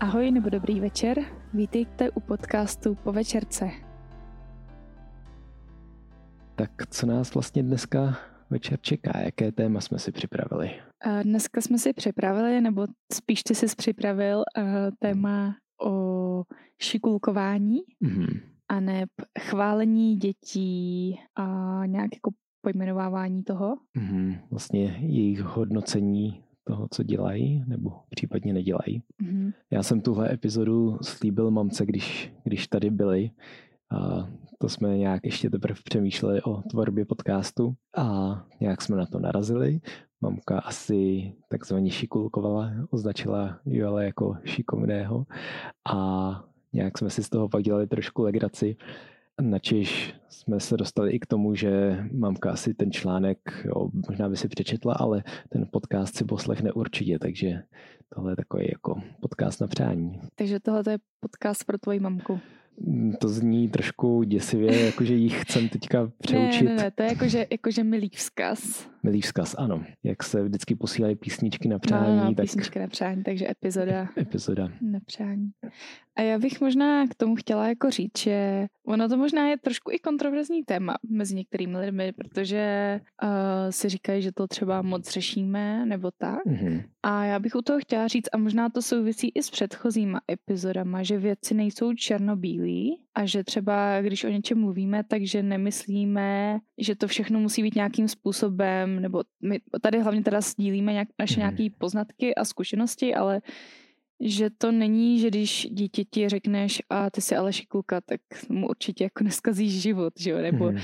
Ahoj nebo dobrý večer, vítejte u podcastu Po večerce. Tak co nás vlastně dneska večer čeká? Jaké téma jsme si připravili? Dneska jsme si připravili, nebo spíš ty jsi připravil téma o šikulkování mm-hmm. a ne chválení dětí a nějak jako pojmenovávání toho. Mm-hmm. Vlastně jejich hodnocení toho, co dělají, nebo případně nedělají. Mm-hmm. Já jsem tuhle epizodu slíbil mamce, když, když tady byli. A to jsme nějak ještě teprve přemýšleli o tvorbě podcastu a nějak jsme na to narazili. Mamka asi takzvaně šikulkovala, označila Joela jako šikovného a nějak jsme si z toho pak dělali trošku legraci. Načež jsme se dostali i k tomu, že mamka asi ten článek jo, možná by si přečetla, ale ten podcast si poslechne určitě, takže tohle je takový jako podcast na přání. Takže tohle je podcast pro tvoji mamku. Mm, to zní trošku děsivě, jakože jich chcem teďka přeučit. Ne, ne, ne, to je jakože, jakože milý vzkaz. Milý vzkaz, ano. Jak se vždycky posílají písničky na přání. No, no, tak... písničky na přání, takže epizoda. Epizoda. Na přání. A já bych možná k tomu chtěla jako říct, že ono to možná je trošku i kontroverzní téma mezi některými lidmi, protože uh, si říkají, že to třeba moc řešíme nebo tak. Mm-hmm. A já bych u toho chtěla říct, a možná to souvisí i s předchozíma epizodama, že věci nejsou černobílí a že třeba, když o něčem mluvíme, takže nemyslíme, že to všechno musí být nějakým způsobem, nebo my tady hlavně teda sdílíme nějak, naše mm-hmm. nějaké poznatky a zkušenosti, ale že to není, že když dítěti řekneš a ty jsi ale šikulka, tak mu určitě jako neskazíš život, že jo, nebo mm. uh,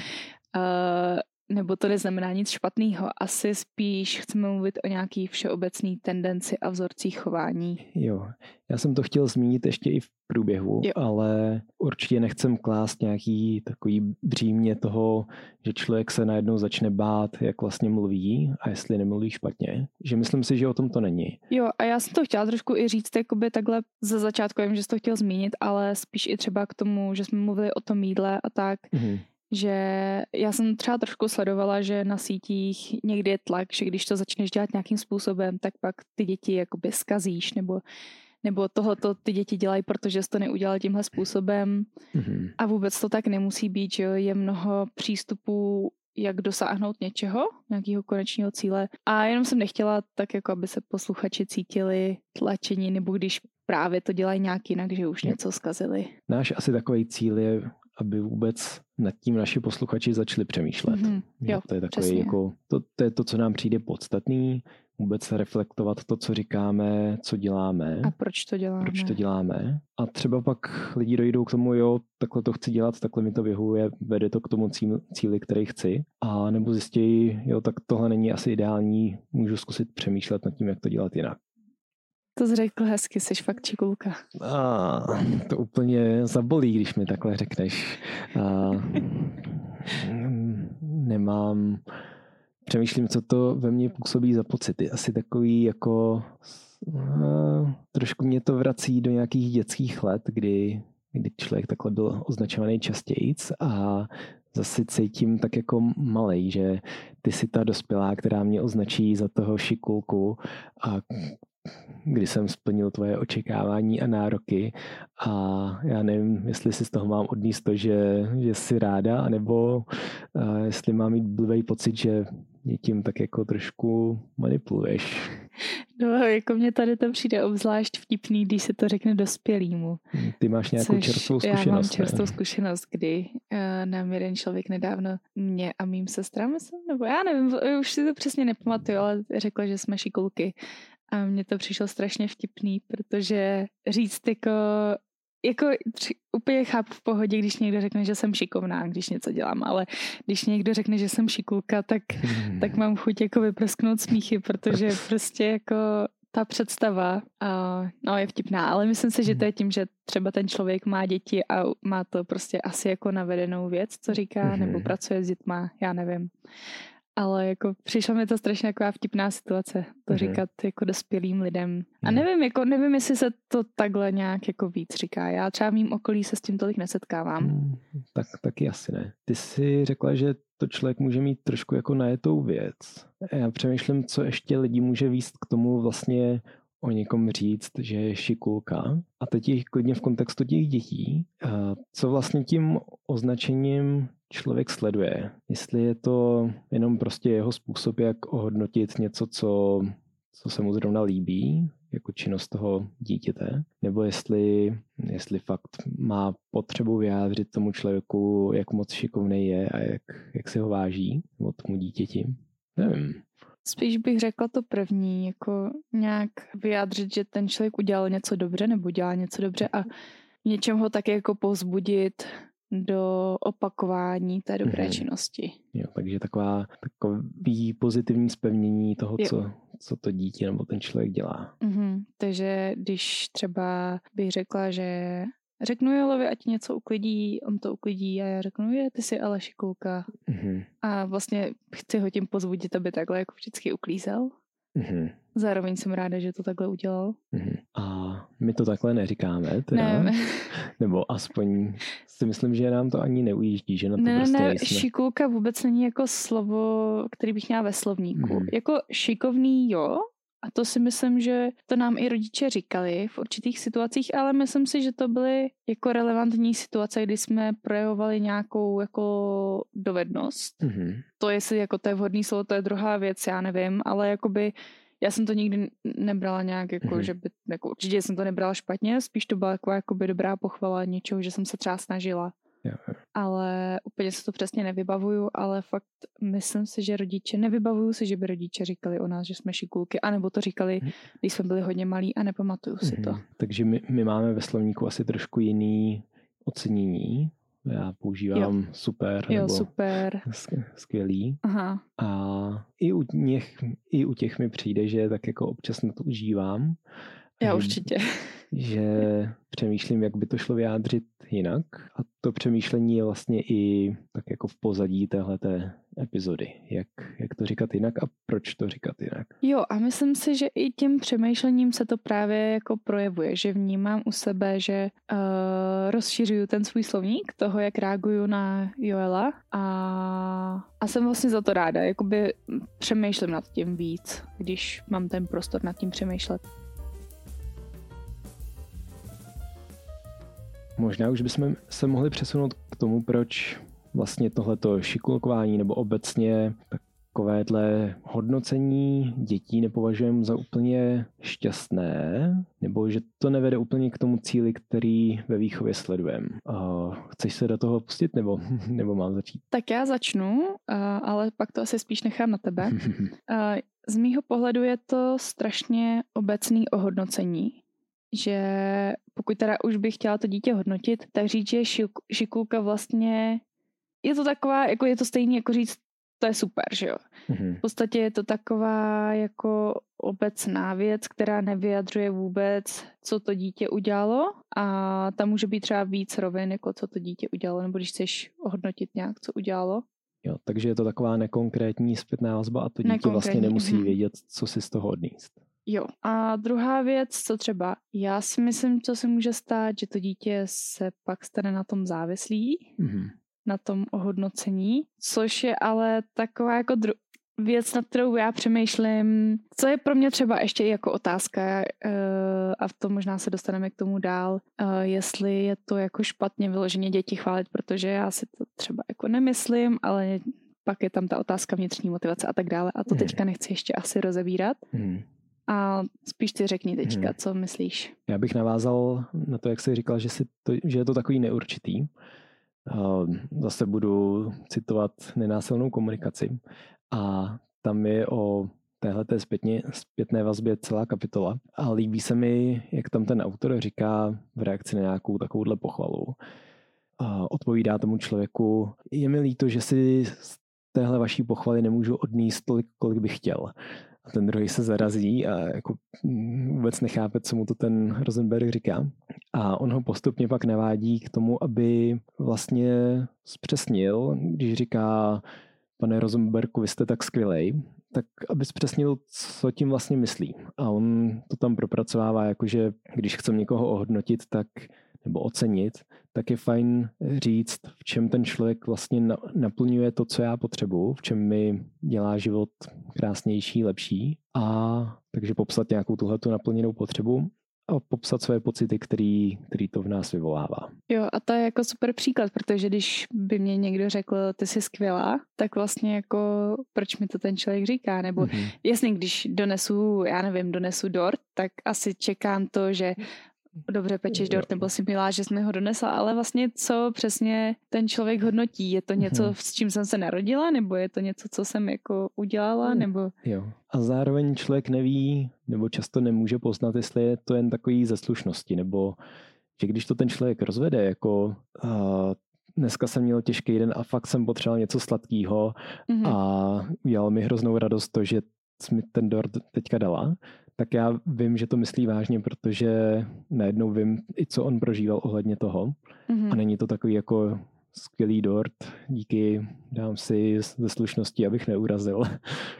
nebo to neznamená nic špatného. Asi spíš chceme mluvit o nějaký všeobecný tendenci a vzorcích chování. Jo, já jsem to chtěl zmínit ještě i v průběhu, jo. ale určitě nechcem klást nějaký takový břímě toho, že člověk se najednou začne bát, jak vlastně mluví a jestli nemluví špatně. Že myslím si, že o tom to není. Jo, a já jsem to chtěla trošku i říct jakoby takhle za začátku, vím, že jsi to chtěl zmínit, ale spíš i třeba k tomu, že jsme mluvili o tom jídle a tak, mm-hmm že já jsem třeba trošku sledovala, že na sítích někdy je tlak, že když to začneš dělat nějakým způsobem, tak pak ty děti jakoby skazíš, nebo, nebo tohoto ty děti dělají, protože jsi to neudělal tímhle způsobem. Mm-hmm. A vůbec to tak nemusí být, že jo? je mnoho přístupů, jak dosáhnout něčeho, nějakého konečního cíle. A jenom jsem nechtěla tak, jako aby se posluchači cítili tlačení, nebo když právě to dělají nějak jinak, že už něco zkazili. Náš asi takový cíl je aby vůbec nad tím naši posluchači začali přemýšlet. Mm-hmm. Jo, to je takový jako, to, to je to, co nám přijde podstatný, vůbec reflektovat to, co říkáme, co děláme. A proč to děláme. Proč to děláme. A třeba pak lidi dojdou k tomu, jo, takhle to chci dělat, takhle mi to vyhovuje, vede to k tomu cíli, který chci. A nebo zjistějí, jo, tak tohle není asi ideální, můžu zkusit přemýšlet nad tím, jak to dělat jinak. To jsi řekl hezky, jsi fakt čikulka. A, to úplně zabolí, když mi takhle řekneš. A, nemám, přemýšlím, co to ve mně působí za pocity. Asi takový jako, a, trošku mě to vrací do nějakých dětských let, kdy, kdy člověk takhle byl označovaný častějíc a zase cítím tak jako malej, že ty jsi ta dospělá, která mě označí za toho šikulku a kdy jsem splnil tvoje očekávání a nároky a já nevím, jestli si z toho mám odníst to, že, že jsi ráda, anebo uh, jestli mám mít blbý pocit, že mě tím tak jako trošku manipuluješ. No, jako mě tady to přijde obzvlášť vtipný, když se to řekne dospělýmu. Ty máš nějakou Což čerstvou zkušenost. Já mám čerstvou zkušenost, kdy uh, nám jeden člověk nedávno mě a mým sestrám, myslím, nebo já nevím, už si to přesně nepamatuju, ale řekla, že jsme šikulky a mně to přišlo strašně vtipný, protože říct jako, jako tři, úplně chápu v pohodě, když někdo řekne, že jsem šikovná, když něco dělám, ale když někdo řekne, že jsem šikulka, tak, hmm. tak mám chuť jako vyprsknout smíchy, protože prostě jako ta představa uh, no, je vtipná, ale myslím si, že to je tím, že třeba ten člověk má děti a má to prostě asi jako navedenou věc, co říká, nebo mhm. pracuje s dětma, já nevím ale jako přišla mi to strašně taková vtipná situace, to mm-hmm. říkat jako dospělým lidem. A mhm. nevím, jako nevím, jestli se to takhle nějak jako víc říká. Já třeba v mým okolí se s tím tolik nesetkávám. Mm, tak taky asi ne. Ty jsi řekla, že to člověk může mít trošku jako najetou věc. Já přemýšlím, co ještě lidi může výst k tomu vlastně o někom říct, že je šikulka, a teď je klidně v kontextu těch dětí, co vlastně tím označením člověk sleduje. Jestli je to jenom prostě jeho způsob, jak ohodnotit něco, co, co se mu zrovna líbí, jako činnost toho dítěte, nebo jestli, jestli fakt má potřebu vyjádřit tomu člověku, jak moc šikovný je a jak, jak se ho váží, nebo tomu dítěti. Nevím. Spíš bych řekla to první, jako nějak vyjádřit, že ten člověk udělal něco dobře nebo dělá něco dobře a něčem ho také jako povzbudit do opakování té dobré mm-hmm. činnosti. Jo, takže taková, takový pozitivní spevnění toho, co, co to dítě nebo ten člověk dělá. Mm-hmm. Takže když třeba bych řekla, že řeknu Jolovi, ať něco uklidí, on to uklidí a já řeknu, je, ty jsi ale šikulka. Mm-hmm. A vlastně chci ho tím pozbudit, aby takhle jako vždycky uklízel. Mm-hmm. Zároveň jsem ráda, že to takhle udělal. Mm-hmm. A my to takhle neříkáme, teda? Ne. Nebo aspoň si myslím, že nám to ani neujíždí, že na to ne, prostě ne, nejsme. šikulka vůbec není jako slovo, který bych měla ve slovníku. Mm-hmm. Jako šikovný, jo, a to si myslím, že to nám i rodiče říkali v určitých situacích, ale myslím si, že to byly jako relevantní situace, kdy jsme projevovali nějakou jako dovednost. Mm-hmm. To, jestli jako to je vhodný slovo, to je druhá věc, já nevím, ale jakoby já jsem to nikdy nebrala nějak, jako, mm-hmm. že by, jako, určitě jsem to nebrala špatně, spíš to byla jako, jakoby dobrá pochvala něčeho, že jsem se třeba snažila. Jo. Ale úplně se to přesně nevybavuju, ale fakt myslím si, že rodiče, nevybavuju si, že by rodiče říkali o nás, že jsme šikulky, anebo to říkali, mhm. když jsme byli hodně malí a nepamatuju si to. Mm-hmm. Takže my, my máme ve slovníku asi trošku jiný ocenění. Já používám jo. super. Jo, super. Skvělý. Aha. A i u, něch, i u těch mi přijde, že tak jako občas na to užívám. Já určitě. Že přemýšlím, jak by to šlo vyjádřit jinak. A to přemýšlení je vlastně i tak jako v pozadí téhleté epizody. Jak, jak to říkat jinak a proč to říkat jinak. Jo, a myslím si, že i tím přemýšlením se to právě jako projevuje, že vnímám u sebe, že uh, rozšiřuju ten svůj slovník toho, jak reaguju na Joela a, a jsem vlastně za to ráda. Jakoby přemýšlím nad tím víc, když mám ten prostor nad tím přemýšlet. Možná už bychom se mohli přesunout k tomu, proč vlastně tohleto šikulkování nebo obecně takovéhle hodnocení dětí nepovažujeme za úplně šťastné, nebo že to nevede úplně k tomu cíli, který ve výchově sledujeme. Chceš se do toho pustit, nebo, nebo mám začít? Tak já začnu, ale pak to asi spíš nechám na tebe. Z mýho pohledu je to strašně obecný ohodnocení, že pokud teda už bych chtěla to dítě hodnotit, tak říct, že šikulka vlastně je to taková, jako je to stejný, jako říct, to je super, že jo. Mm-hmm. V podstatě je to taková jako obecná věc, která nevyjadřuje vůbec, co to dítě udělalo a tam může být třeba víc rovin, jako co to dítě udělalo, nebo když chceš ohodnotit nějak, co udělalo. Jo, takže je to taková nekonkrétní zpětná vazba a to dítě vlastně nemusí mm-hmm. vědět, co si z toho odníst. Jo. A druhá věc, co třeba já si myslím, co se může stát, že to dítě se pak stane na tom závislý, mm-hmm. na tom ohodnocení, což je ale taková jako dru- věc, nad kterou já přemýšlím, co je pro mě třeba ještě jako otázka uh, a v tom možná se dostaneme k tomu dál, uh, jestli je to jako špatně vyloženě děti chválit, protože já si to třeba jako nemyslím, ale pak je tam ta otázka vnitřní motivace a tak dále a to mhm. teďka nechci ještě asi rozebírat. Mm. A spíš ty řekni teďka, hmm. co myslíš. Já bych navázal na to, jak jsi říkal, že, si to, že je to takový neurčitý. Zase budu citovat nenásilnou komunikaci. A tam je o téhle zpětně, zpětné vazbě celá kapitola. A líbí se mi, jak tam ten autor říká v reakci na nějakou takovouhle pochvalu. A odpovídá tomu člověku, je mi líto, že si z téhle vaší pochvaly nemůžu odníst tolik, kolik bych chtěl a ten druhý se zarazí a jako vůbec nechápe, co mu to ten Rosenberg říká. A on ho postupně pak navádí k tomu, aby vlastně zpřesnil, když říká, pane Rosenbergu, vy jste tak skvělej, tak aby zpřesnil, co tím vlastně myslí. A on to tam propracovává, jakože když chcem někoho ohodnotit, tak nebo ocenit, tak je fajn říct, v čem ten člověk vlastně naplňuje to, co já potřebuji, v čem mi dělá život krásnější, lepší. A takže popsat nějakou tuhletu naplněnou potřebu a popsat své pocity, který, který to v nás vyvolává. Jo, a to je jako super příklad, protože když by mě někdo řekl, ty jsi skvělá, tak vlastně jako proč mi to ten člověk říká, nebo mm-hmm. jasně, když donesu, já nevím, donesu dort, tak asi čekám to, že dobře pečeš dort, nebo si milá, že jsi mi ho donesla, ale vlastně co přesně ten člověk hodnotí? Je to něco, hmm. s čím jsem se narodila, nebo je to něco, co jsem jako udělala, hmm. nebo... Jo. A zároveň člověk neví, nebo často nemůže poznat, jestli je to jen takový ze slušnosti, nebo že když to ten člověk rozvede, jako uh, dneska jsem měl těžký den a fakt jsem potřeboval něco sladkého mm-hmm. a udělal mi hroznou radost to, že jsi mi ten dort teďka dala, tak já vím, že to myslí vážně, protože najednou vím i co on prožíval ohledně toho. Mm-hmm. A není to takový jako skvělý dort, díky, dám si ze slušnosti, abych neurazil.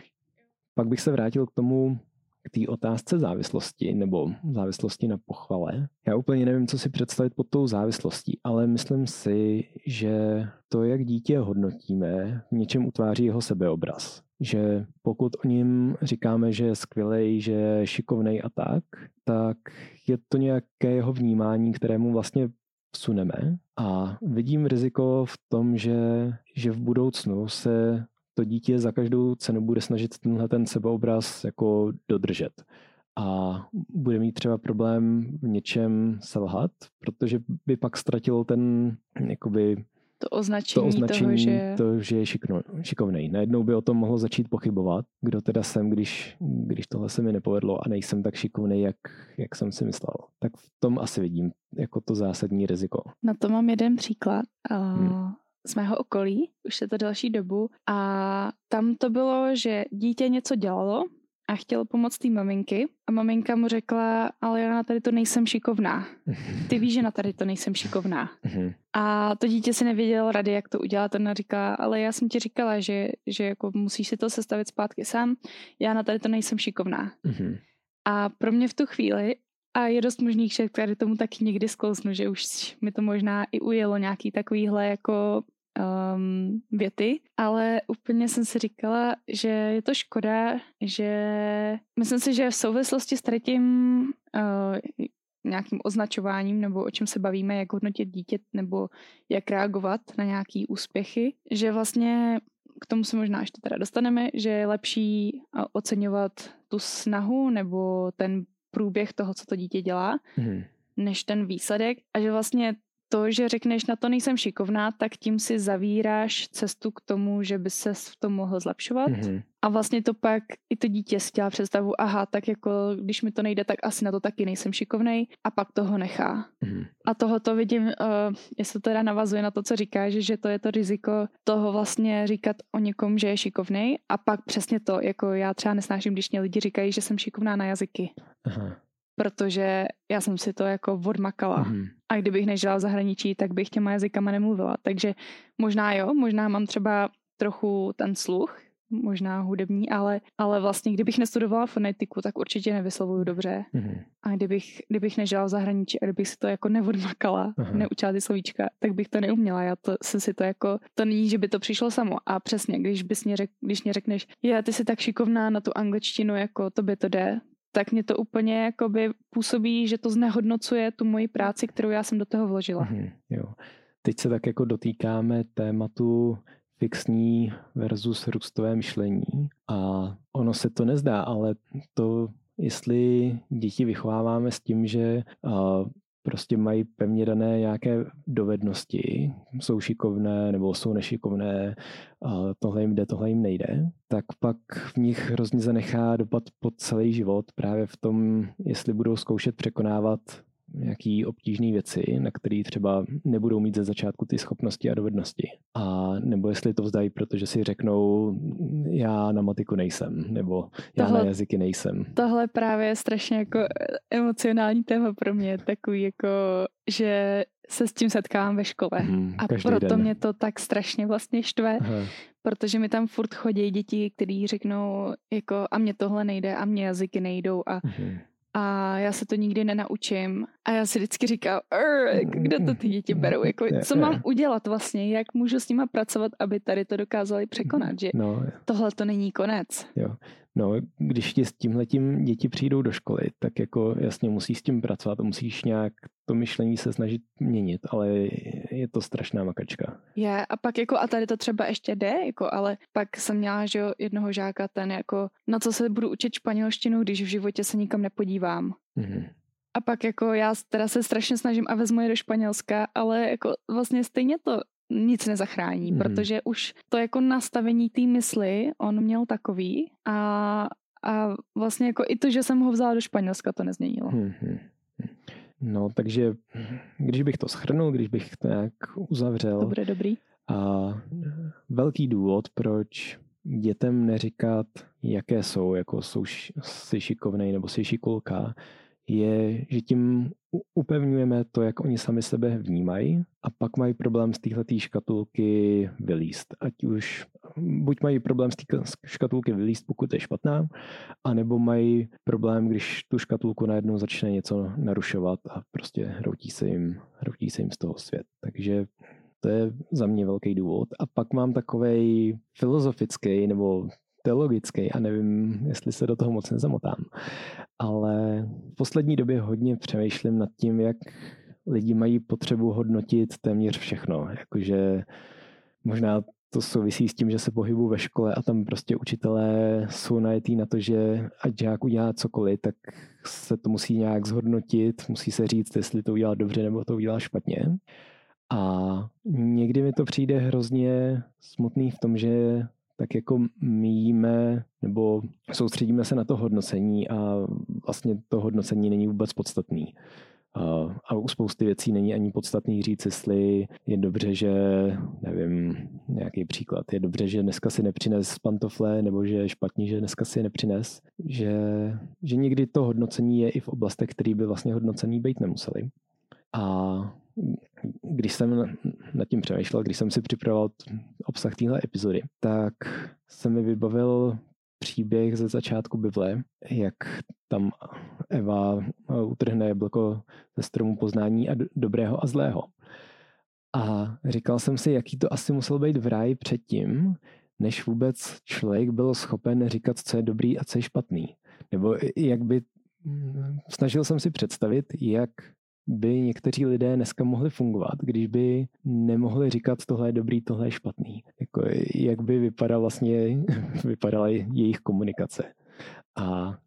Pak bych se vrátil k tomu, k té otázce závislosti nebo závislosti na pochvale. Já úplně nevím, co si představit pod tou závislostí, ale myslím si, že to, jak dítě hodnotíme, v něčem utváří jeho sebeobraz že pokud o ním říkáme, že je skvělý, že je šikovný a tak, tak je to nějaké jeho vnímání, kterému vlastně vsuneme. A vidím riziko v tom, že, že v budoucnu se to dítě za každou cenu bude snažit tenhle ten sebeobraz jako dodržet. A bude mít třeba problém v něčem selhat, protože by pak ztratil ten jakoby to označení, to označení toho, že... To, že je šikovnej. Najednou by o tom mohlo začít pochybovat, kdo teda jsem, když, když tohle se mi nepovedlo a nejsem tak šikovný, jak, jak jsem si myslel. Tak v tom asi vidím jako to zásadní riziko. Na to mám jeden příklad. Hmm z mého okolí, už je to další dobu a tam to bylo, že dítě něco dělalo a chtěl pomoct té maminky a maminka mu řekla, ale já na tady to nejsem šikovná. Ty víš, že na tady to nejsem šikovná. Mhm. A to dítě si nevěděl rady, jak to udělat. Ona říká, ale já jsem ti říkala, že, že jako musíš si to sestavit zpátky sám. Já na tady to nejsem šikovná. Mhm. A pro mě v tu chvíli a je dost možný, že tady tomu taky někdy sklouznu, že už mi to možná i ujelo nějaký takovýhle jako um, věty, ale úplně jsem si říkala, že je to škoda, že myslím si, že v souvislosti s tím uh, nějakým označováním nebo o čem se bavíme, jak hodnotit dítě nebo jak reagovat na nějaký úspěchy, že vlastně k tomu se možná ještě teda dostaneme, že je lepší oceňovat tu snahu nebo ten průběh toho, co to dítě dělá, hmm. než ten výsledek a že vlastně to, že řekneš na to nejsem šikovná, tak tím si zavíráš cestu k tomu, že by se v tom mohl zlepšovat. Mm-hmm. A vlastně to pak i to dítě si dělá představu, aha, tak jako když mi to nejde, tak asi na to taky nejsem šikovnej a pak toho nechá. Mm-hmm. A toho to vidím, uh, jestli to teda navazuje na to, co říkáš, že to je to riziko toho vlastně říkat o někom, že je šikovnej a pak přesně to, jako já třeba nesnáším, když mě lidi říkají, že jsem šikovná na jazyky. Aha protože já jsem si to jako odmakala. Mm-hmm. A kdybych nežila v zahraničí, tak bych těma jazykama nemluvila. Takže možná jo, možná mám třeba trochu ten sluch, možná hudební, ale, ale vlastně kdybych nestudovala fonetiku, tak určitě nevyslovuju dobře. Mm-hmm. A kdybych, kdybych nežila v zahraničí a kdybych si to jako neodmakala, Aha. neučila ty slovíčka, tak bych to neuměla. Já to, jsem si to jako, to není, že by to přišlo samo. A přesně, když bys mě řek, když mě řekneš, je, ty jsi tak šikovná na tu angličtinu, jako to by to jde, tak mě to úplně jakoby působí, že to znehodnocuje tu moji práci, kterou já jsem do toho vložila. Mm, jo. Teď se tak jako dotýkáme tématu fixní versus růstové myšlení a ono se to nezdá, ale to, jestli děti vychováváme s tím, že prostě mají pevně dané nějaké dovednosti, jsou šikovné nebo jsou nešikovné, tohle jim jde, tohle jim nejde, tak pak v nich hrozně zanechá dopad po celý život právě v tom, jestli budou zkoušet překonávat nějaký obtížné věci, na které třeba nebudou mít ze začátku ty schopnosti a dovednosti. A nebo jestli to vzdají, protože si řeknou, já na matiku nejsem, nebo já tohle, na jazyky nejsem. Tohle právě je strašně jako emocionální téma pro mě, takový jako, že se s tím setkávám ve škole. Hmm, a proto den. mě to tak strašně vlastně štve, Aha. protože mi tam furt chodí děti, kteří řeknou, jako a mě tohle nejde a mě jazyky nejdou a hmm a já se to nikdy nenaučím. A já si vždycky říkám, kde to ty děti berou? Jako, co mám udělat vlastně? Jak můžu s nima pracovat, aby tady to dokázali překonat? Že no, tohle to není konec. Jo. No, když ti s tímhletím děti přijdou do školy, tak jako jasně musíš s tím pracovat a musíš nějak to myšlení se snažit měnit, ale je to strašná makačka. Je, a pak jako, a tady to třeba ještě jde, jako, ale pak jsem měla, že jednoho žáka, ten jako, na co se budu učit španělštinu, když v životě se nikam nepodívám. Mm-hmm. A pak jako já teda se strašně snažím a vezmu je do Španělska, ale jako vlastně stejně to nic nezachrání, mm. protože už to jako nastavení té mysli on měl takový a, a vlastně jako i to, že jsem ho vzala do Španělska, to nezměnilo. Mm-hmm. No, takže když bych to schrnul, když bych to nějak uzavřel. To bude dobrý. A velký důvod, proč dětem neříkat, jaké jsou, jako jsou jsi šikovnej nebo jsi šikulka, je, že tím upevňujeme to, jak oni sami sebe vnímají a pak mají problém z téhle škatulky vylíst. Ať už buď mají problém z té škatulky vylíst, pokud je špatná, anebo mají problém, když tu škatulku najednou začne něco narušovat a prostě hroutí se jim, hroutí se jim z toho svět. Takže to je za mě velký důvod. A pak mám takový filozofický nebo teologický a nevím, jestli se do toho moc nezamotám. Ale v poslední době hodně přemýšlím nad tím, jak lidi mají potřebu hodnotit téměř všechno. Jakože možná to souvisí s tím, že se pohybu ve škole a tam prostě učitelé jsou najetí na to, že ať žák udělá cokoliv, tak se to musí nějak zhodnotit, musí se říct, jestli to udělá dobře nebo to udělá špatně. A někdy mi to přijde hrozně smutný v tom, že tak jako míjíme nebo soustředíme se na to hodnocení a vlastně to hodnocení není vůbec podstatný. A u spousty věcí není ani podstatný říct, jestli je dobře, že, nevím, nějaký příklad, je dobře, že dneska si nepřines pantofle, nebo že je špatně, že dneska si je nepřines. Že, že někdy to hodnocení je i v oblastech, které by vlastně hodnocený být nemuseli. A když jsem nad tím přemýšlel, když jsem si připravoval obsah téhle epizody, tak se mi vybavil příběh ze začátku Bible, jak tam Eva utrhne jablko ze stromu poznání a dobrého a zlého. A říkal jsem si, jaký to asi musel být v ráji předtím, než vůbec člověk byl schopen říkat, co je dobrý a co je špatný. Nebo jak by snažil jsem si představit, jak by někteří lidé dneska mohli fungovat, když by nemohli říkat, tohle je dobrý, tohle je špatný. Jako, jak by vypadala vlastně, vypadala jejich komunikace. A,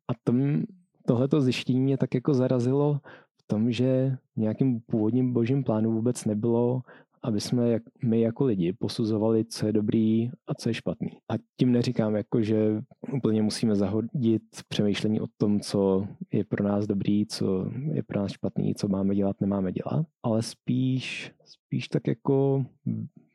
a tom, tohleto zjištění mě tak jako zarazilo v tom, že nějakým původním božím plánu vůbec nebylo aby jsme jak, my jako lidi posuzovali, co je dobrý a co je špatný. A tím neříkám, jako, že úplně musíme zahodit přemýšlení o tom, co je pro nás dobrý, co je pro nás špatný, co máme dělat, nemáme dělat, ale spíš, spíš tak jako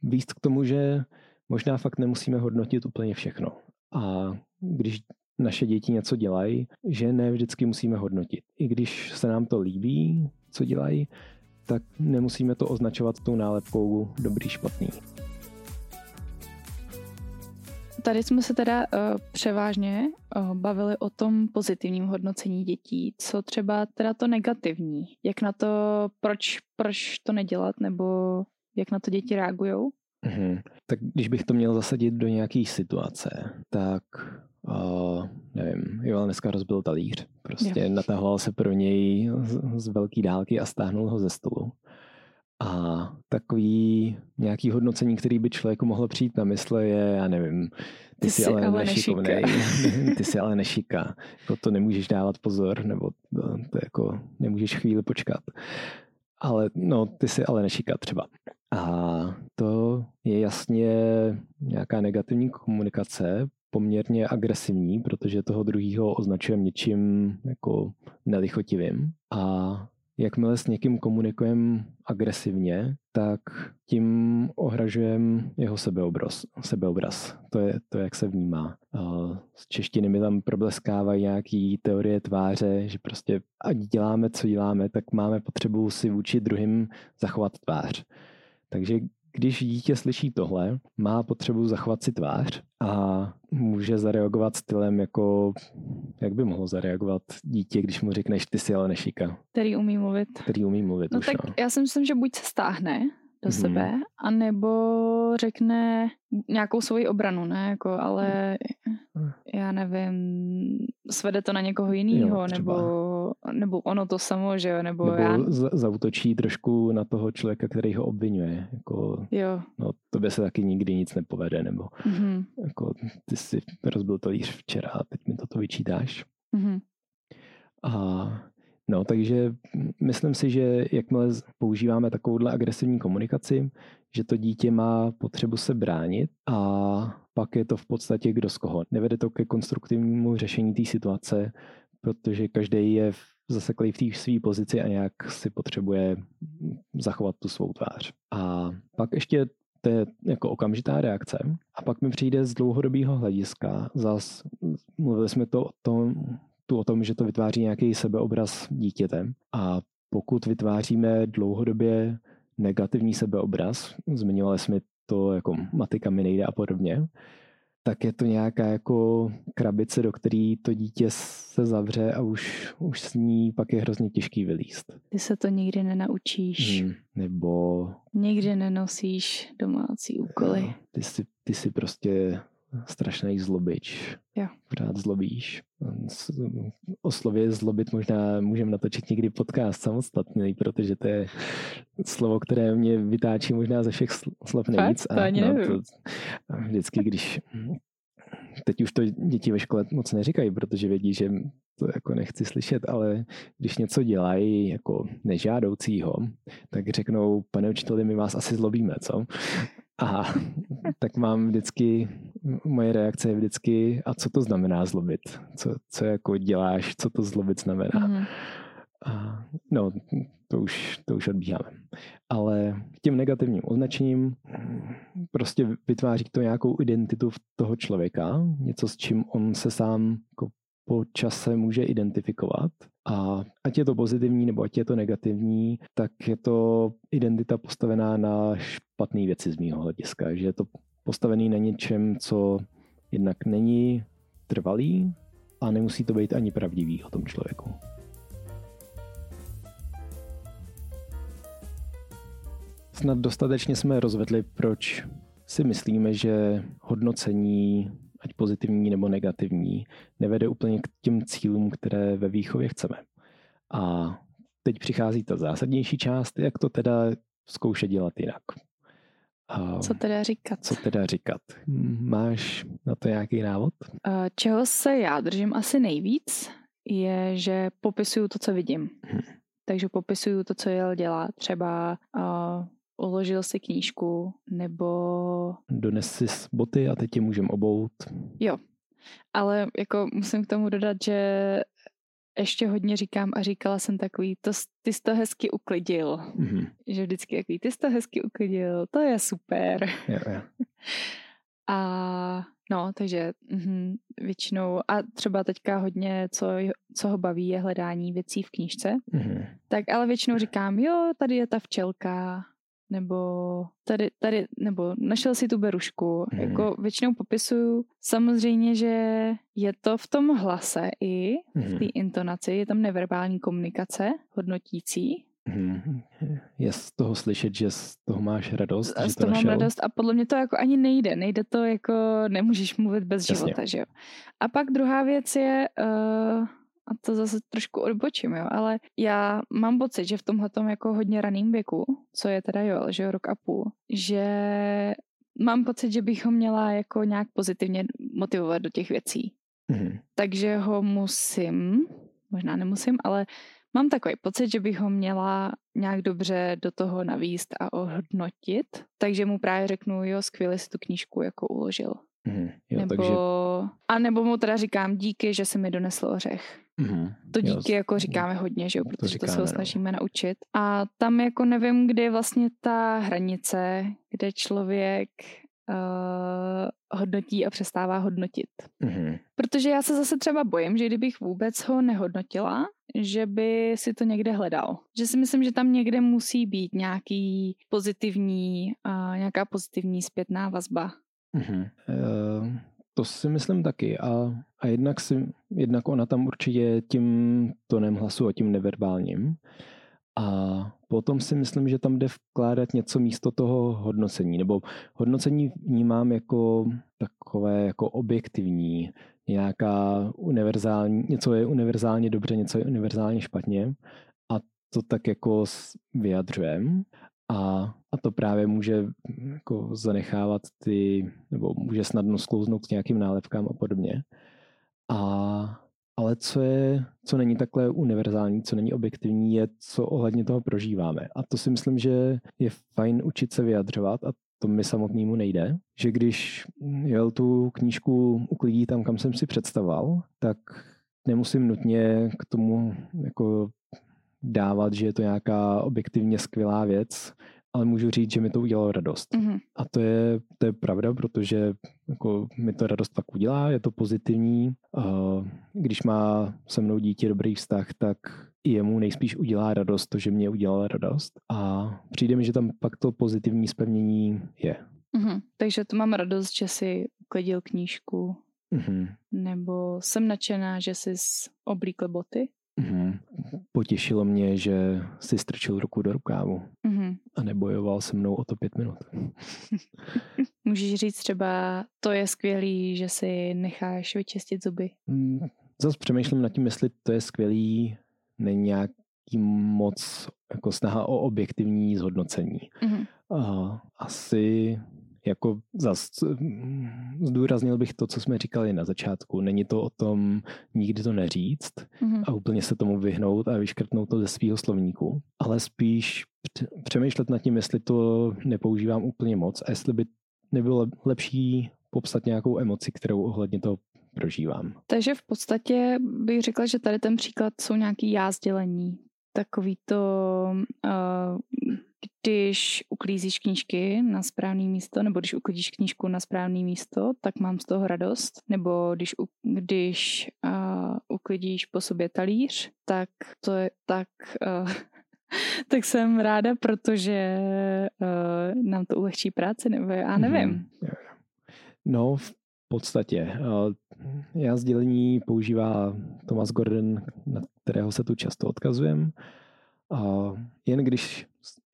výst k tomu, že možná fakt nemusíme hodnotit úplně všechno. A když naše děti něco dělají, že ne vždycky musíme hodnotit. I když se nám to líbí, co dělají, tak nemusíme to označovat tou nálepkou dobrý, špatný. Tady jsme se teda uh, převážně uh, bavili o tom pozitivním hodnocení dětí. Co třeba teda to negativní? Jak na to, proč, proč to nedělat, nebo jak na to děti reagují? Mm-hmm. Tak když bych to měl zasadit do nějaké situace, tak uh, nevím, Joel dneska rozbil talíř. Prostě jo. natahoval se pro něj z, z velké dálky a stáhnul ho ze stolu. A takový nějaký hodnocení, který by člověku mohlo přijít na mysle je, já nevím, ty, ty jsi ale, ale nešikovnej, ty jsi ale nešika, jako to nemůžeš dávat pozor, nebo to, to jako nemůžeš chvíli počkat. Ale no, ty jsi ale nešika třeba. A to je jasně nějaká negativní komunikace, poměrně agresivní, protože toho druhého označujeme něčím jako nelichotivým. A jakmile s někým komunikujeme agresivně, tak tím ohražujeme jeho sebeobraz. sebeobraz. To, je to, jak se vnímá. Z češtiny mi tam probleskávají nějaký teorie tváře, že prostě ať děláme, co děláme, tak máme potřebu si vůči druhým zachovat tvář. Takže když dítě slyší tohle, má potřebu zachovat si tvář a může zareagovat stylem jako, jak by mohlo zareagovat dítě, když mu řekneš, ty si ale nešika. Který umí mluvit. Který umí mluvit no už, tak no. já si myslím, že buď se stáhne do mm-hmm. sebe, anebo řekne nějakou svoji obranu, ne, jako, ale já nevím, svede to na někoho jiného, nebo, nebo ono to samo, že jo, nebo, nebo já... zautočí trošku na toho člověka, který ho obvinuje, jako, jo. no tobě se taky nikdy nic nepovede, nebo mm-hmm. jako, ty jsi rozbil talíř včera a teď mi toto vyčítáš. Mm-hmm. A No, takže myslím si, že jakmile používáme takovouhle agresivní komunikaci, že to dítě má potřebu se bránit a pak je to v podstatě kdo z koho. Nevede to ke konstruktivnímu řešení té situace, protože každý je zaseklý v té své pozici a nějak si potřebuje zachovat tu svou tvář. A pak ještě to je jako okamžitá reakce. A pak mi přijde z dlouhodobého hlediska, zas mluvili jsme to o tom, tu o tom, že to vytváří nějaký sebeobraz dítěte. A pokud vytváříme dlouhodobě negativní sebeobraz, zmiňovali jsme to jako matika mi nejde a podobně, tak je to nějaká jako krabice, do které to dítě se zavře a už, už s ní pak je hrozně těžký vylíst. Ty se to nikdy nenaučíš. Hmm, nebo... Nikdy nenosíš domácí úkoly. No, ty, si, ty si prostě strašný zlobič. Jo. Pořád zlobíš. O slově zlobit možná můžeme natočit někdy podcast samostatný, protože to je slovo, které mě vytáčí možná ze všech slov nejvíc. Fakt? To ani no, to, vždycky, když teď už to děti ve škole moc neříkají, protože vědí, že to jako nechci slyšet, ale když něco dělají jako nežádoucího, tak řeknou, pane učiteli, my vás asi zlobíme, co? A tak mám vždycky, moje reakce je vždycky, a co to znamená zlobit? Co, co jako děláš, co to zlobit znamená? Mm-hmm. A, no, to už, to už odbíháme. Ale tím negativním označením prostě vytváří to nějakou identitu toho člověka, něco s čím on se sám jako po čase může identifikovat. A ať je to pozitivní nebo ať je to negativní, tak je to identita postavená na špatné věci z mýho hlediska. Že je to postavený na něčem, co jednak není trvalý a nemusí to být ani pravdivý o tom člověku. Snad dostatečně jsme rozvedli, proč si myslíme, že hodnocení ať pozitivní nebo negativní, nevede úplně k těm cílům, které ve výchově chceme. A teď přichází ta zásadnější část, jak to teda zkoušet dělat jinak. A co teda říkat? Co teda říkat? Máš na to nějaký návod? Čeho se já držím asi nejvíc, je, že popisuju to, co vidím. Hmm. Takže popisuju to, co Jel dělá. Třeba uh, uložil si knížku, nebo... Dones si boty a teď je můžem obout. Jo, ale jako musím k tomu dodat, že ještě hodně říkám a říkala jsem takový, to, ty jsi to hezky uklidil. Mm-hmm. Že vždycky takový, ty jsi to hezky uklidil, to je super. Jo, jo. a no, takže mm, většinou, a třeba teďka hodně, co, co ho baví, je hledání věcí v knížce. Mm-hmm. Tak ale většinou říkám, jo, tady je ta včelka, nebo tady, tady, nebo našel si tu berušku. Mm. Jako většinou popisuju. Samozřejmě, že je to v tom hlase i v té mhm. intonaci, je tam neverbální komunikace hodnotící. Mm. Je z toho slyšet, že z toho máš radost, z že to toho našel? mám radost a podle mě to jako ani nejde. Nejde to jako, nemůžeš mluvit bez Jasně. života, že jo. A pak druhá věc je, uh, a to zase trošku odbočím, jo, ale já mám pocit, že v tomhle jako hodně raným věku, co je teda jo, že jo, rok a půl, že mám pocit, že bych ho měla jako nějak pozitivně motivovat do těch věcí. Mm-hmm. Takže ho musím, možná nemusím, ale mám takový pocit, že bych ho měla nějak dobře do toho navíst a ohodnotit. Takže mu právě řeknu, jo, skvěle si tu knížku jako uložil. Mm, jo, nebo, takže... A nebo mu teda říkám díky, že se mi donesl ořech. Mm-hmm. To díky jo, jako říkáme hodně, že jo, protože to, říkáme, to se ho snažíme no. naučit. A tam jako nevím, kde je vlastně ta hranice, kde člověk uh, hodnotí a přestává hodnotit. Mm-hmm. Protože já se zase třeba bojím, že kdybych vůbec ho nehodnotila, že by si to někde hledal. Že si myslím, že tam někde musí být nějaký pozitivní, uh, nějaká pozitivní zpětná vazba. Mm-hmm. Uh, to si myslím taky. A, a jednak, si, jednak ona tam určitě tím tonem hlasu a tím neverbálním. A potom si myslím, že tam jde vkládat něco místo toho hodnocení. Nebo hodnocení vnímám jako takové jako objektivní, nějaká univerzální, něco je univerzálně dobře, něco je univerzálně špatně a to tak jako vyjadřujeme a, a to právě může jako zanechávat ty, nebo může snadno sklouznout k nějakým nálepkám a podobně. A, ale co, je, co není takhle univerzální, co není objektivní, je, co ohledně toho prožíváme. A to si myslím, že je fajn učit se vyjadřovat a to mi samotnému nejde, že když jel tu knížku uklidí tam, kam jsem si představoval, tak nemusím nutně k tomu jako dávat, že je to nějaká objektivně skvělá věc, ale můžu říct, že mi to udělalo radost. Mm-hmm. A to je, to je pravda, protože jako mi to radost pak udělá, je to pozitivní. Když má se mnou dítě dobrý vztah, tak i jemu nejspíš udělá radost to, že mě udělala radost. A přijde mi, že tam pak to pozitivní spevnění je. Mm-hmm. Takže to mám radost, že si uklidil knížku. Mm-hmm. Nebo jsem nadšená, že jsi oblíkl boty. Mm-hmm. Potěšilo mě, že si strčil ruku do rukávu mm-hmm. a nebojoval se mnou o to pět minut. Můžeš říct třeba, to je skvělý, že si necháš vyčistit zuby? Mm, zase přemýšlím nad tím, jestli to je skvělý, není nějaký moc jako snaha o objektivní zhodnocení. Mm-hmm. Uh, asi jako zas, zdůraznil bych to, co jsme říkali na začátku. Není to o tom nikdy to neříct mm-hmm. a úplně se tomu vyhnout a vyškrtnout to ze svého slovníku, ale spíš přemýšlet nad tím, jestli to nepoužívám úplně moc a jestli by nebylo lepší popsat nějakou emoci, kterou ohledně toho prožívám. Takže v podstatě bych řekla, že tady ten příklad jsou nějaký jázdělení. Takový to, uh, když uklízíš knížky na správné místo, nebo když uklízíš knížku na správné místo, tak mám z toho radost. Nebo když, když uh, uklidíš po sobě talíř, tak to je tak... Uh, tak jsem ráda, protože uh, nám to ulehčí práci, nebo já nevím. Mm-hmm. No, v podstatě. Já sdělení používá Thomas Gordon, na kterého se tu často odkazujem. A jen když,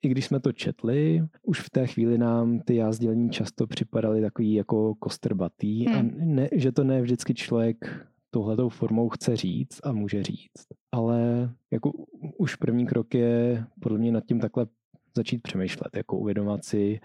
i když jsme to četli, už v té chvíli nám ty jázdělní často připadaly takový jako kostrbatý hmm. a ne, že to ne vždycky člověk touhletou formou chce říct a může říct. Ale jako už první krok je podle mě nad tím takhle začít přemýšlet, jako uvědomovat si,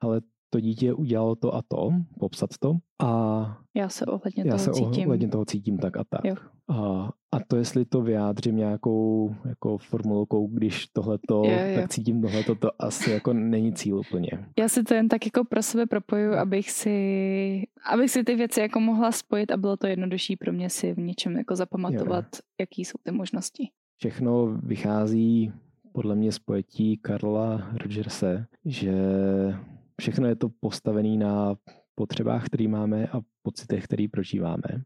ale to dítě udělalo to a to, popsat to. A já se ohledně já toho se cítím. ohledně toho cítím tak a tak. Jo. A, a to, jestli to vyjádřím nějakou jako formulkou, když tohleto, jo, jo. tak cítím tohleto, to asi jako není cíl úplně. Já si to jen tak jako pro sebe propoju, abych si, abych si ty věci jako mohla spojit a bylo to jednodušší pro mě si v něčem jako zapamatovat, jo. jaký jsou ty možnosti. Všechno vychází podle mě z pojetí Karla Rogerse, že všechno je to postavené na potřebách, které máme a pocitech, které prožíváme.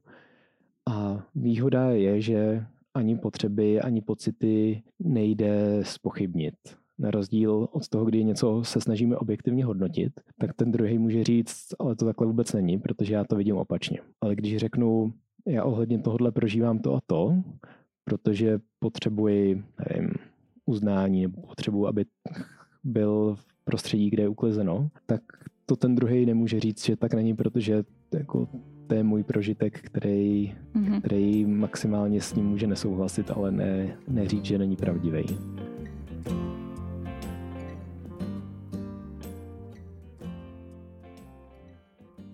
A výhoda je, že ani potřeby, ani pocity nejde spochybnit. Na rozdíl od toho, kdy něco se snažíme objektivně hodnotit, tak ten druhý může říct, ale to takhle vůbec není, protože já to vidím opačně. Ale když řeknu, já ohledně tohohle prožívám to a to, protože potřebuji, nevím, uznání, nebo potřebuji, aby byl prostředí, kde je uklizeno, tak to ten druhý nemůže říct, že tak není, protože jako to je můj prožitek, který, mm-hmm. který maximálně s ním může nesouhlasit, ale ne, neříct, že není pravdivý.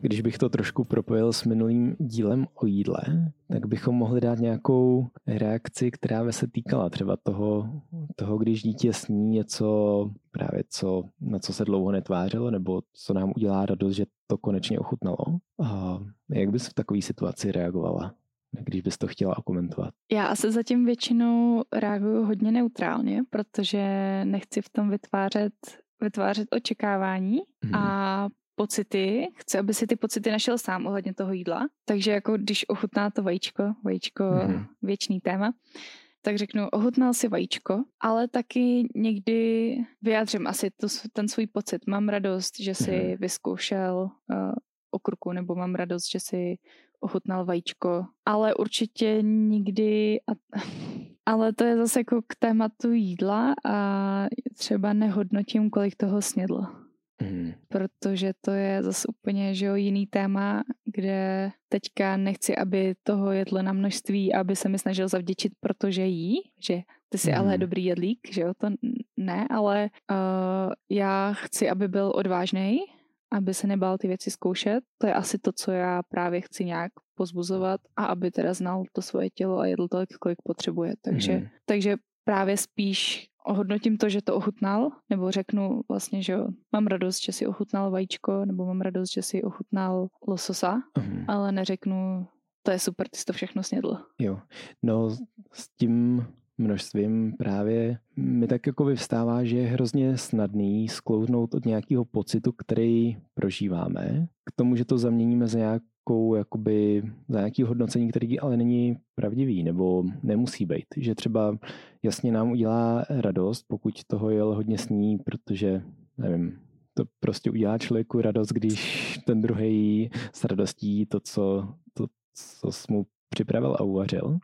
Když bych to trošku propojil s minulým dílem o jídle, tak bychom mohli dát nějakou reakci, která by se týkala třeba toho, toho, když dítě sní něco právě, co, na co se dlouho netvářilo, nebo co nám udělá radost, že to konečně ochutnalo. A jak bys v takové situaci reagovala? když bys to chtěla komentovat? Já asi zatím většinou reaguju hodně neutrálně, protože nechci v tom vytvářet, vytvářet očekávání hmm. a pocity, chci, aby si ty pocity našel sám ohledně toho jídla. Takže jako když ochutná to vajíčko, vajíčko mm-hmm. věčný téma, tak řeknu, ochutnal si vajíčko, ale taky někdy vyjádřím asi to, ten svůj pocit. Mám radost, že si mm-hmm. vyzkoušel uh, okurku, nebo mám radost, že si ochutnal vajíčko, ale určitě nikdy, a, ale to je zase jako k tématu jídla a třeba nehodnotím, kolik toho snědl Mm. Protože to je zase úplně že jo, jiný téma, kde teďka nechci, aby toho jedlo na množství, aby se mi snažil zavděčit, protože jí, že ty jsi mm. ale dobrý jedlík, že jo, to ne, ale uh, já chci, aby byl odvážný, aby se nebál ty věci zkoušet. To je asi to, co já právě chci nějak pozbuzovat a aby teda znal to svoje tělo a jedl tolik, kolik potřebuje. Takže, mm. takže právě spíš ohodnotím to, že to ochutnal, nebo řeknu vlastně, že jo, mám radost, že si ochutnal vajíčko, nebo mám radost, že si ochutnal lososa, mm. ale neřeknu, to je super, ty jsi to všechno snědl. Jo, no s tím množstvím právě mi tak jako vyvstává, že je hrozně snadný sklouznout od nějakého pocitu, který prožíváme, k tomu, že to zaměníme za nějakou, jakoby, za nějaký hodnocení, který ale není pravdivý nebo nemusí být. Že třeba jasně nám udělá radost, pokud toho jel hodně sní, protože, nevím, to prostě udělá člověku radost, když ten druhý s radostí to, co, to, co jsi mu připravil a uvařil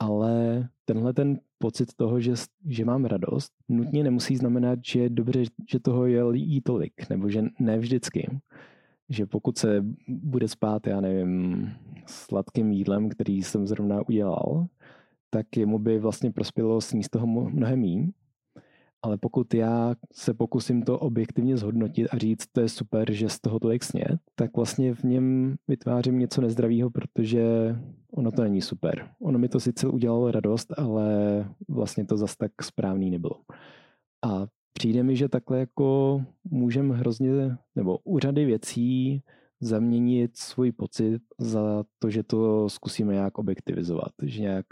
ale tenhle ten pocit toho, že, že mám radost, nutně nemusí znamenat, že je dobře, že toho je jí tolik, nebo že ne vždycky. Že pokud se bude spát, já nevím, sladkým jídlem, který jsem zrovna udělal, tak jemu by vlastně prospělo sníst toho mnohem méně, ale pokud já se pokusím to objektivně zhodnotit a říct, to je super, že z toho tolik snět, tak vlastně v něm vytvářím něco nezdravého, protože ono to není super. Ono mi to sice udělalo radost, ale vlastně to zas tak správný nebylo. A přijde mi, že takhle jako můžeme hrozně, nebo u řady věcí zaměnit svůj pocit za to, že to zkusíme nějak objektivizovat. Že nějak,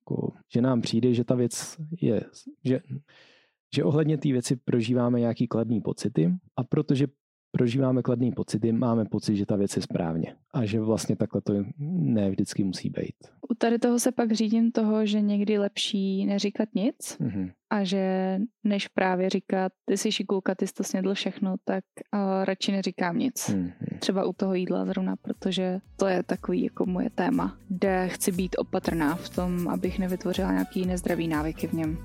jako, že nám přijde, že ta věc je, že že ohledně té věci prožíváme nějaký kladný pocity a protože prožíváme kladný pocity, máme pocit, že ta věc je správně a že vlastně takhle to ne vždycky musí být. U tady toho se pak řídím toho, že někdy lepší neříkat nic mm-hmm. a že než právě říkat, ty jsi šikulka, ty jsi to snědl všechno, tak uh, radši neříkám nic. Mm-hmm. Třeba u toho jídla zrovna, protože to je takový jako moje téma, kde chci být opatrná v tom, abych nevytvořila nějaký nezdravý návyky v něm.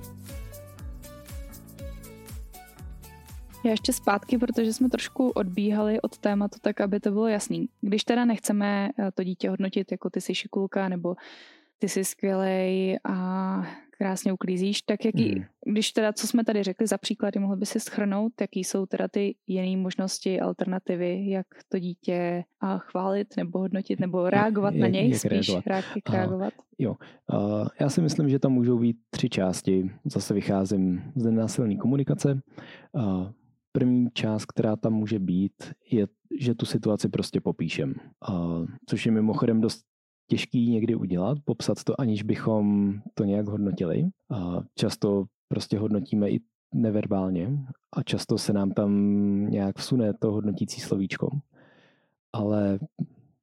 Já ještě zpátky, protože jsme trošku odbíhali od tématu, tak aby to bylo jasný. Když teda nechceme eh, to dítě hodnotit jako ty jsi šikulka nebo ty jsi skvělej a krásně uklízíš, tak jaký, mm. když teda, co jsme tady řekli za příklady, mohl by si schrnout, jaký jsou teda ty jiné možnosti, alternativy, jak to dítě a chválit nebo hodnotit nebo reagovat jak, na něj, jak spíš reagovat. Jak reagovat. Jo, uh, já si myslím, že tam můžou být tři části. Zase vycházím z nenásilné komunikace. Uh, První část, která tam může být, je, že tu situaci prostě popíšem. Což je mimochodem dost těžký někdy udělat, popsat to, aniž bychom to nějak hodnotili. Často prostě hodnotíme i neverbálně a často se nám tam nějak vsune to hodnotící slovíčko. Ale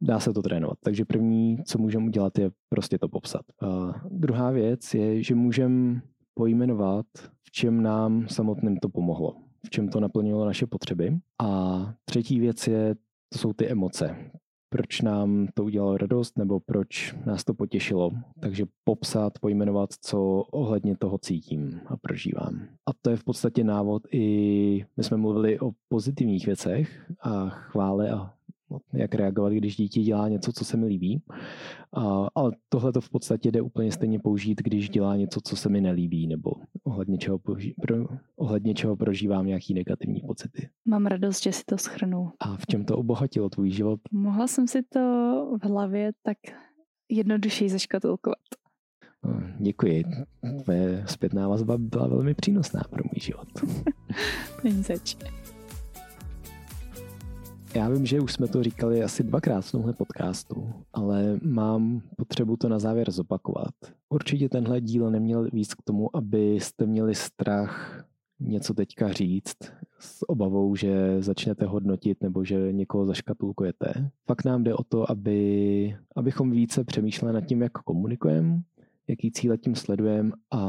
dá se to trénovat. Takže první, co můžeme udělat, je prostě to popsat. A druhá věc je, že můžeme pojmenovat, v čem nám samotným to pomohlo v čem to naplnilo naše potřeby. A třetí věc je, to jsou ty emoce. Proč nám to udělalo radost, nebo proč nás to potěšilo. Takže popsat, pojmenovat, co ohledně toho cítím a prožívám. A to je v podstatě návod i, my jsme mluvili o pozitivních věcech a chvále a jak reagovat, když dítě dělá něco, co se mi líbí. A, ale tohle to v podstatě jde úplně stejně použít, když dělá něco, co se mi nelíbí, nebo ohledně čeho, poži- pro, ohledně čeho prožívám nějaký negativní pocity. Mám radost, že si to schrnu. A v čem to obohatilo tvůj život? Mohla jsem si to v hlavě tak jednodušeji zaškatulkovat. Děkuji. Tvoje zpětná vazba byla velmi přínosná pro můj život. Není zač. Já vím, že už jsme to říkali asi dvakrát v tomhle podcastu, ale mám potřebu to na závěr zopakovat. Určitě tenhle díl neměl víc k tomu, abyste měli strach něco teďka říct s obavou, že začnete hodnotit nebo že někoho zaškatulkujete. Fakt nám jde o to, aby, abychom více přemýšleli nad tím, jak komunikujeme, jaký cíle tím sledujeme a,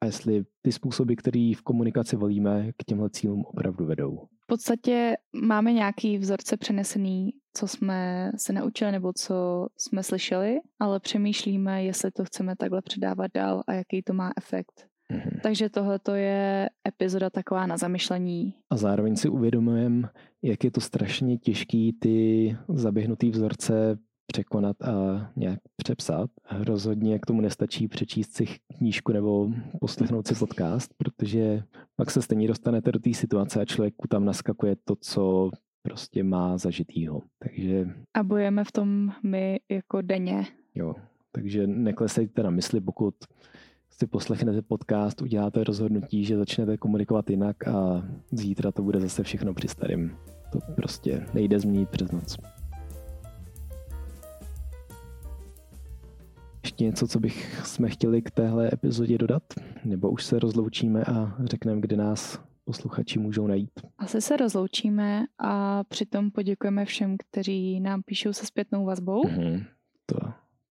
a jestli ty způsoby, které v komunikaci volíme, k těmhle cílům opravdu vedou podstatě máme nějaký vzorce přenesený, co jsme se naučili nebo co jsme slyšeli, ale přemýšlíme, jestli to chceme takhle předávat dál a jaký to má efekt. Mm-hmm. Takže tohle to je epizoda taková na zamyšlení. A zároveň si uvědomujeme, jak je to strašně těžký ty zaběhnutý vzorce překonat a nějak přepsat. Rozhodně k tomu nestačí přečíst si knížku nebo poslechnout si podcast, protože pak se stejně dostanete do té situace a člověku tam naskakuje to, co prostě má zažitýho. Takže... A bojeme v tom my jako denně. Jo, takže neklesejte na mysli, pokud si poslechnete podcast, uděláte rozhodnutí, že začnete komunikovat jinak a zítra to bude zase všechno při starým. To prostě nejde změnit přes noc. Ještě něco, co bych jsme chtěli k téhle epizodě dodat? Nebo už se rozloučíme a řekneme, kde nás posluchači můžou najít? Asi se rozloučíme a přitom poděkujeme všem, kteří nám píšou se zpětnou vazbou. Mm-hmm. To.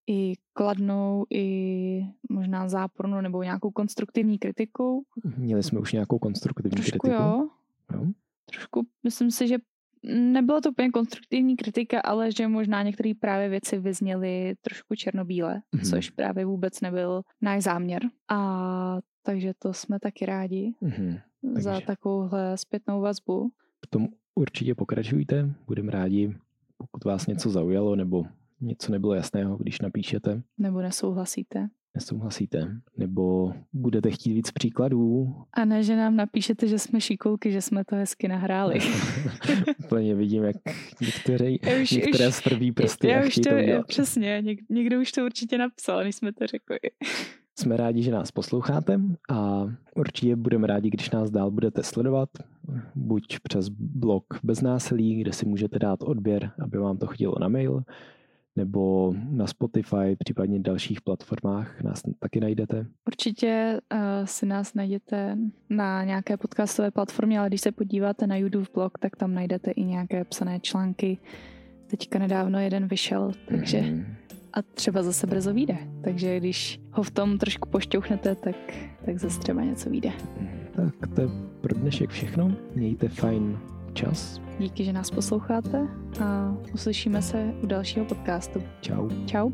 I kladnou, i možná zápornou nebo nějakou konstruktivní kritikou. Měli jsme už nějakou konstruktivní Trošku kritiku? Jo. jo. Trošku, myslím si, že nebyla to úplně konstruktivní kritika, ale že možná některé právě věci vyzněly trošku černobíle, mm-hmm. což právě vůbec nebyl náš záměr. A takže to jsme taky rádi mm-hmm. za takže... takovouhle zpětnou vazbu. V tom určitě pokračujte, budeme rádi, pokud vás něco zaujalo nebo něco nebylo jasného, když napíšete. Nebo nesouhlasíte nesouhlasíte, nebo budete chtít víc příkladů. A ne, že nám napíšete, že jsme šikulky, že jsme to hezky nahráli. Úplně vidím, jak některé, už, některé už, první prsty já už to, to udělat. Přesně, něk, někdo už to určitě napsal, než jsme to řekli. Jsme rádi, že nás posloucháte a určitě budeme rádi, když nás dál budete sledovat, buď přes blog bez násilí, kde si můžete dát odběr, aby vám to chodilo na mail, nebo na Spotify, případně dalších platformách nás taky najdete. Určitě uh, si nás najdete na nějaké podcastové platformě, ale když se podíváte na YouTube blog, tak tam najdete i nějaké psané články. Teďka nedávno jeden vyšel, takže mm. a třeba zase brzo vyjde. Takže když ho v tom trošku pošťouchnete, tak, tak zase třeba něco vyjde. Tak to je pro dnešek všechno. Mějte fajn čas. Díky, že nás posloucháte a uslyšíme se u dalšího podcastu. Čau. Čau.